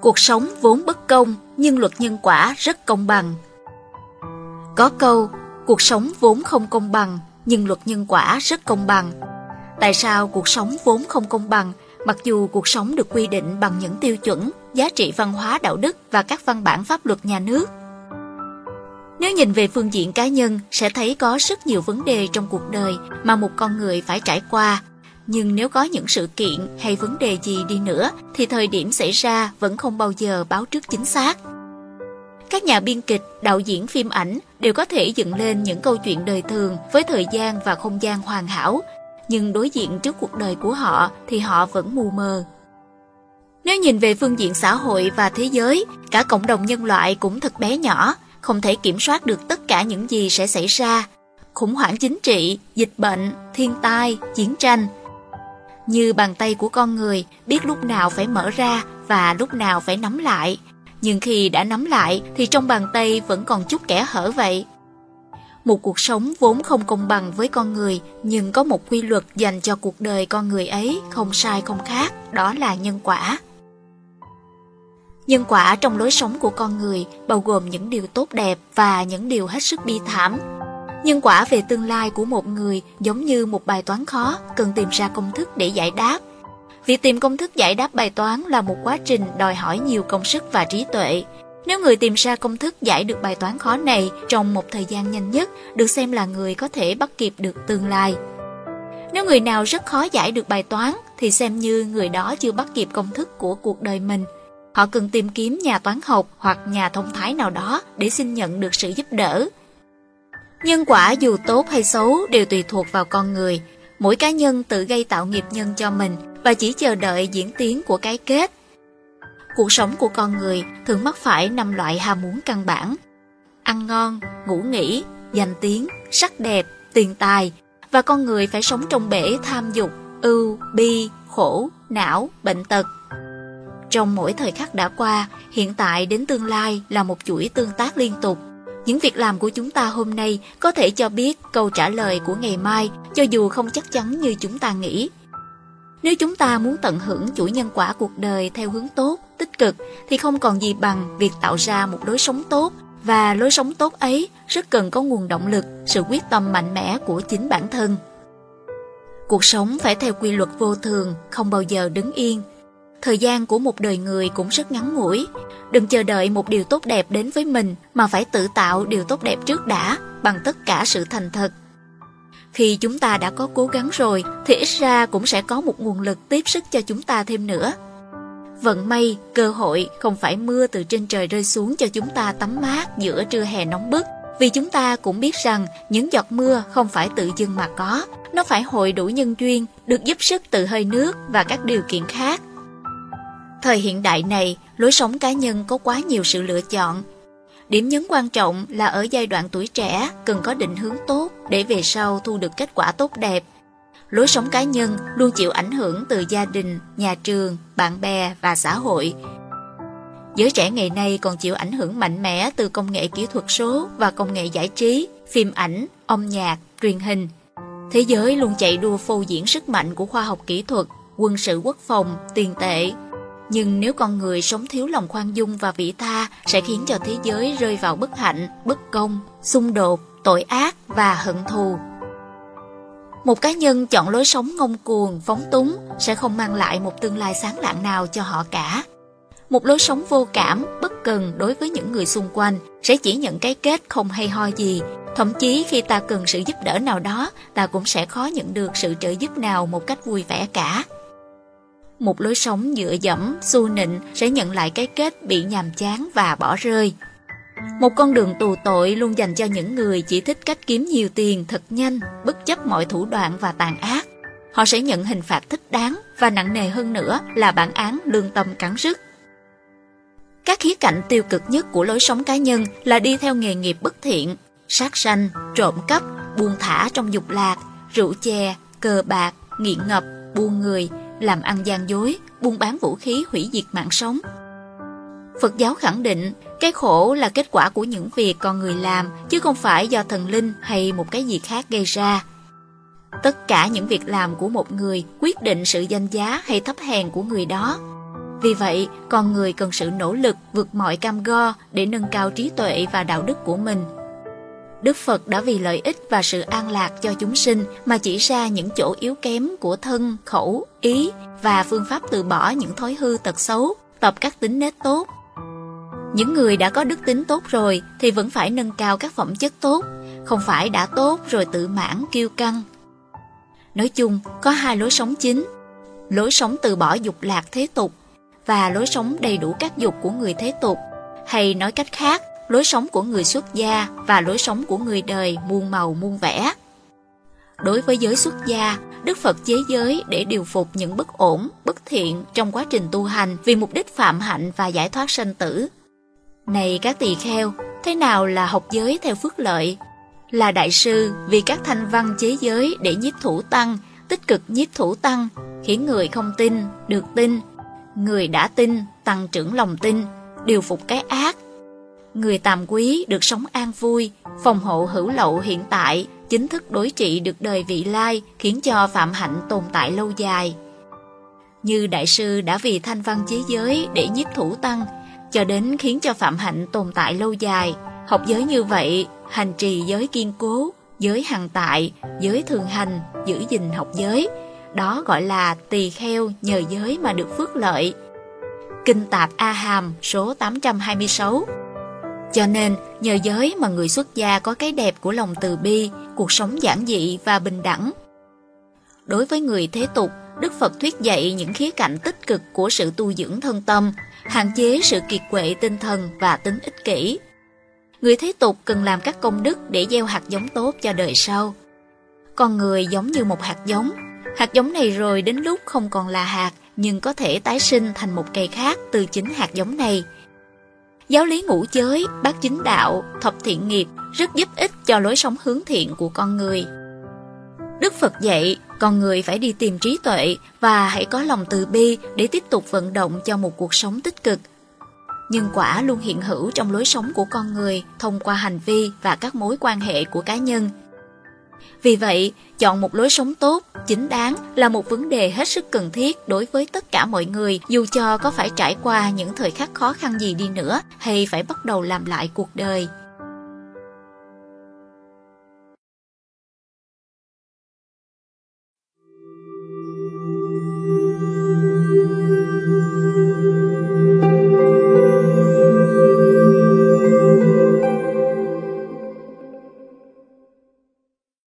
Cuộc sống vốn bất công, nhưng luật nhân quả rất công bằng. Có câu, cuộc sống vốn không công bằng, nhưng luật nhân quả rất công bằng. Tại sao cuộc sống vốn không công bằng, mặc dù cuộc sống được quy định bằng những tiêu chuẩn, giá trị văn hóa đạo đức và các văn bản pháp luật nhà nước? Nếu nhìn về phương diện cá nhân, sẽ thấy có rất nhiều vấn đề trong cuộc đời mà một con người phải trải qua. Nhưng nếu có những sự kiện hay vấn đề gì đi nữa, thì thời điểm xảy ra vẫn không bao giờ báo trước chính xác. Các nhà biên kịch, đạo diễn phim ảnh đều có thể dựng lên những câu chuyện đời thường với thời gian và không gian hoàn hảo, nhưng đối diện trước cuộc đời của họ thì họ vẫn mù mờ. Nếu nhìn về phương diện xã hội và thế giới, cả cộng đồng nhân loại cũng thật bé nhỏ, không thể kiểm soát được tất cả những gì sẽ xảy ra. Khủng hoảng chính trị, dịch bệnh, thiên tai, chiến tranh. Như bàn tay của con người, biết lúc nào phải mở ra và lúc nào phải nắm lại. Nhưng khi đã nắm lại thì trong bàn tay vẫn còn chút kẻ hở vậy. Một cuộc sống vốn không công bằng với con người, nhưng có một quy luật dành cho cuộc đời con người ấy không sai không khác, đó là nhân quả. Nhân quả trong lối sống của con người bao gồm những điều tốt đẹp và những điều hết sức bi thảm. Nhân quả về tương lai của một người giống như một bài toán khó cần tìm ra công thức để giải đáp. Việc tìm công thức giải đáp bài toán là một quá trình đòi hỏi nhiều công sức và trí tuệ. Nếu người tìm ra công thức giải được bài toán khó này trong một thời gian nhanh nhất, được xem là người có thể bắt kịp được tương lai. Nếu người nào rất khó giải được bài toán, thì xem như người đó chưa bắt kịp công thức của cuộc đời mình – Họ cần tìm kiếm nhà toán học hoặc nhà thông thái nào đó để xin nhận được sự giúp đỡ. Nhân quả dù tốt hay xấu đều tùy thuộc vào con người. Mỗi cá nhân tự gây tạo nghiệp nhân cho mình và chỉ chờ đợi diễn tiến của cái kết. Cuộc sống của con người thường mắc phải năm loại ham muốn căn bản. Ăn ngon, ngủ nghỉ, danh tiếng, sắc đẹp, tiền tài và con người phải sống trong bể tham dục, ưu, bi, khổ, não, bệnh tật trong mỗi thời khắc đã qua, hiện tại đến tương lai là một chuỗi tương tác liên tục. Những việc làm của chúng ta hôm nay có thể cho biết câu trả lời của ngày mai, cho dù không chắc chắn như chúng ta nghĩ. Nếu chúng ta muốn tận hưởng chuỗi nhân quả cuộc đời theo hướng tốt, tích cực, thì không còn gì bằng việc tạo ra một lối sống tốt, và lối sống tốt ấy rất cần có nguồn động lực, sự quyết tâm mạnh mẽ của chính bản thân. Cuộc sống phải theo quy luật vô thường, không bao giờ đứng yên, Thời gian của một đời người cũng rất ngắn ngủi. Đừng chờ đợi một điều tốt đẹp đến với mình mà phải tự tạo điều tốt đẹp trước đã bằng tất cả sự thành thật. Khi chúng ta đã có cố gắng rồi thì ít ra cũng sẽ có một nguồn lực tiếp sức cho chúng ta thêm nữa. Vận may, cơ hội không phải mưa từ trên trời rơi xuống cho chúng ta tắm mát giữa trưa hè nóng bức. Vì chúng ta cũng biết rằng những giọt mưa không phải tự dưng mà có, nó phải hội đủ nhân duyên, được giúp sức từ hơi nước và các điều kiện khác. Thời hiện đại này, lối sống cá nhân có quá nhiều sự lựa chọn. Điểm nhấn quan trọng là ở giai đoạn tuổi trẻ cần có định hướng tốt để về sau thu được kết quả tốt đẹp. Lối sống cá nhân luôn chịu ảnh hưởng từ gia đình, nhà trường, bạn bè và xã hội. Giới trẻ ngày nay còn chịu ảnh hưởng mạnh mẽ từ công nghệ kỹ thuật số và công nghệ giải trí, phim ảnh, âm nhạc, truyền hình. Thế giới luôn chạy đua phô diễn sức mạnh của khoa học kỹ thuật, quân sự quốc phòng, tiền tệ, nhưng nếu con người sống thiếu lòng khoan dung và vị tha sẽ khiến cho thế giới rơi vào bất hạnh, bất công, xung đột, tội ác và hận thù. Một cá nhân chọn lối sống ngông cuồng, phóng túng sẽ không mang lại một tương lai sáng lạng nào cho họ cả. Một lối sống vô cảm, bất cần đối với những người xung quanh sẽ chỉ nhận cái kết không hay ho gì. Thậm chí khi ta cần sự giúp đỡ nào đó, ta cũng sẽ khó nhận được sự trợ giúp nào một cách vui vẻ cả một lối sống dựa dẫm, xu nịnh sẽ nhận lại cái kết bị nhàm chán và bỏ rơi. Một con đường tù tội luôn dành cho những người chỉ thích cách kiếm nhiều tiền thật nhanh, bất chấp mọi thủ đoạn và tàn ác. Họ sẽ nhận hình phạt thích đáng và nặng nề hơn nữa là bản án lương tâm cắn rứt. Các khía cạnh tiêu cực nhất của lối sống cá nhân là đi theo nghề nghiệp bất thiện, sát sanh, trộm cắp, buông thả trong dục lạc, rượu chè, cờ bạc, nghiện ngập, buôn người, làm ăn gian dối, buôn bán vũ khí hủy diệt mạng sống. Phật giáo khẳng định cái khổ là kết quả của những việc con người làm chứ không phải do thần linh hay một cái gì khác gây ra. Tất cả những việc làm của một người quyết định sự danh giá hay thấp hèn của người đó. Vì vậy, con người cần sự nỗ lực vượt mọi cam go để nâng cao trí tuệ và đạo đức của mình. Đức Phật đã vì lợi ích và sự an lạc cho chúng sinh mà chỉ ra những chỗ yếu kém của thân, khẩu, ý và phương pháp từ bỏ những thói hư tật xấu, tập các tính nết tốt. Những người đã có đức tính tốt rồi thì vẫn phải nâng cao các phẩm chất tốt, không phải đã tốt rồi tự mãn kiêu căng. Nói chung, có hai lối sống chính. Lối sống từ bỏ dục lạc thế tục và lối sống đầy đủ các dục của người thế tục. Hay nói cách khác, lối sống của người xuất gia và lối sống của người đời muôn màu muôn vẻ. Đối với giới xuất gia, Đức Phật chế giới để điều phục những bất ổn, bất thiện trong quá trình tu hành vì mục đích phạm hạnh và giải thoát sanh tử. Này các tỳ kheo, thế nào là học giới theo phước lợi? Là đại sư vì các thanh văn chế giới để nhiếp thủ tăng, tích cực nhiếp thủ tăng, khiến người không tin, được tin. Người đã tin, tăng trưởng lòng tin, điều phục cái ác, Người tàm quý được sống an vui, phòng hộ hữu lậu hiện tại, chính thức đối trị được đời vị lai, khiến cho phạm hạnh tồn tại lâu dài. Như đại sư đã vì thanh văn chế giới để nhiếp thủ tăng, cho đến khiến cho phạm hạnh tồn tại lâu dài. Học giới như vậy, hành trì giới kiên cố, giới hằng tại, giới thường hành, giữ gìn học giới. Đó gọi là tỳ kheo nhờ giới mà được phước lợi. Kinh Tạp A Hàm số 826 cho nên, nhờ giới mà người xuất gia có cái đẹp của lòng từ bi, cuộc sống giản dị và bình đẳng. Đối với người thế tục, Đức Phật thuyết dạy những khía cạnh tích cực của sự tu dưỡng thân tâm, hạn chế sự kiệt quệ tinh thần và tính ích kỷ. Người thế tục cần làm các công đức để gieo hạt giống tốt cho đời sau. Con người giống như một hạt giống. Hạt giống này rồi đến lúc không còn là hạt, nhưng có thể tái sinh thành một cây khác từ chính hạt giống này – Giáo lý ngũ giới, bát chính đạo, thập thiện nghiệp rất giúp ích cho lối sống hướng thiện của con người. Đức Phật dạy, con người phải đi tìm trí tuệ và hãy có lòng từ bi để tiếp tục vận động cho một cuộc sống tích cực. Nhân quả luôn hiện hữu trong lối sống của con người thông qua hành vi và các mối quan hệ của cá nhân. Vì vậy, chọn một lối sống tốt, chính đáng là một vấn đề hết sức cần thiết đối với tất cả mọi người, dù cho có phải trải qua những thời khắc khó khăn gì đi nữa hay phải bắt đầu làm lại cuộc đời.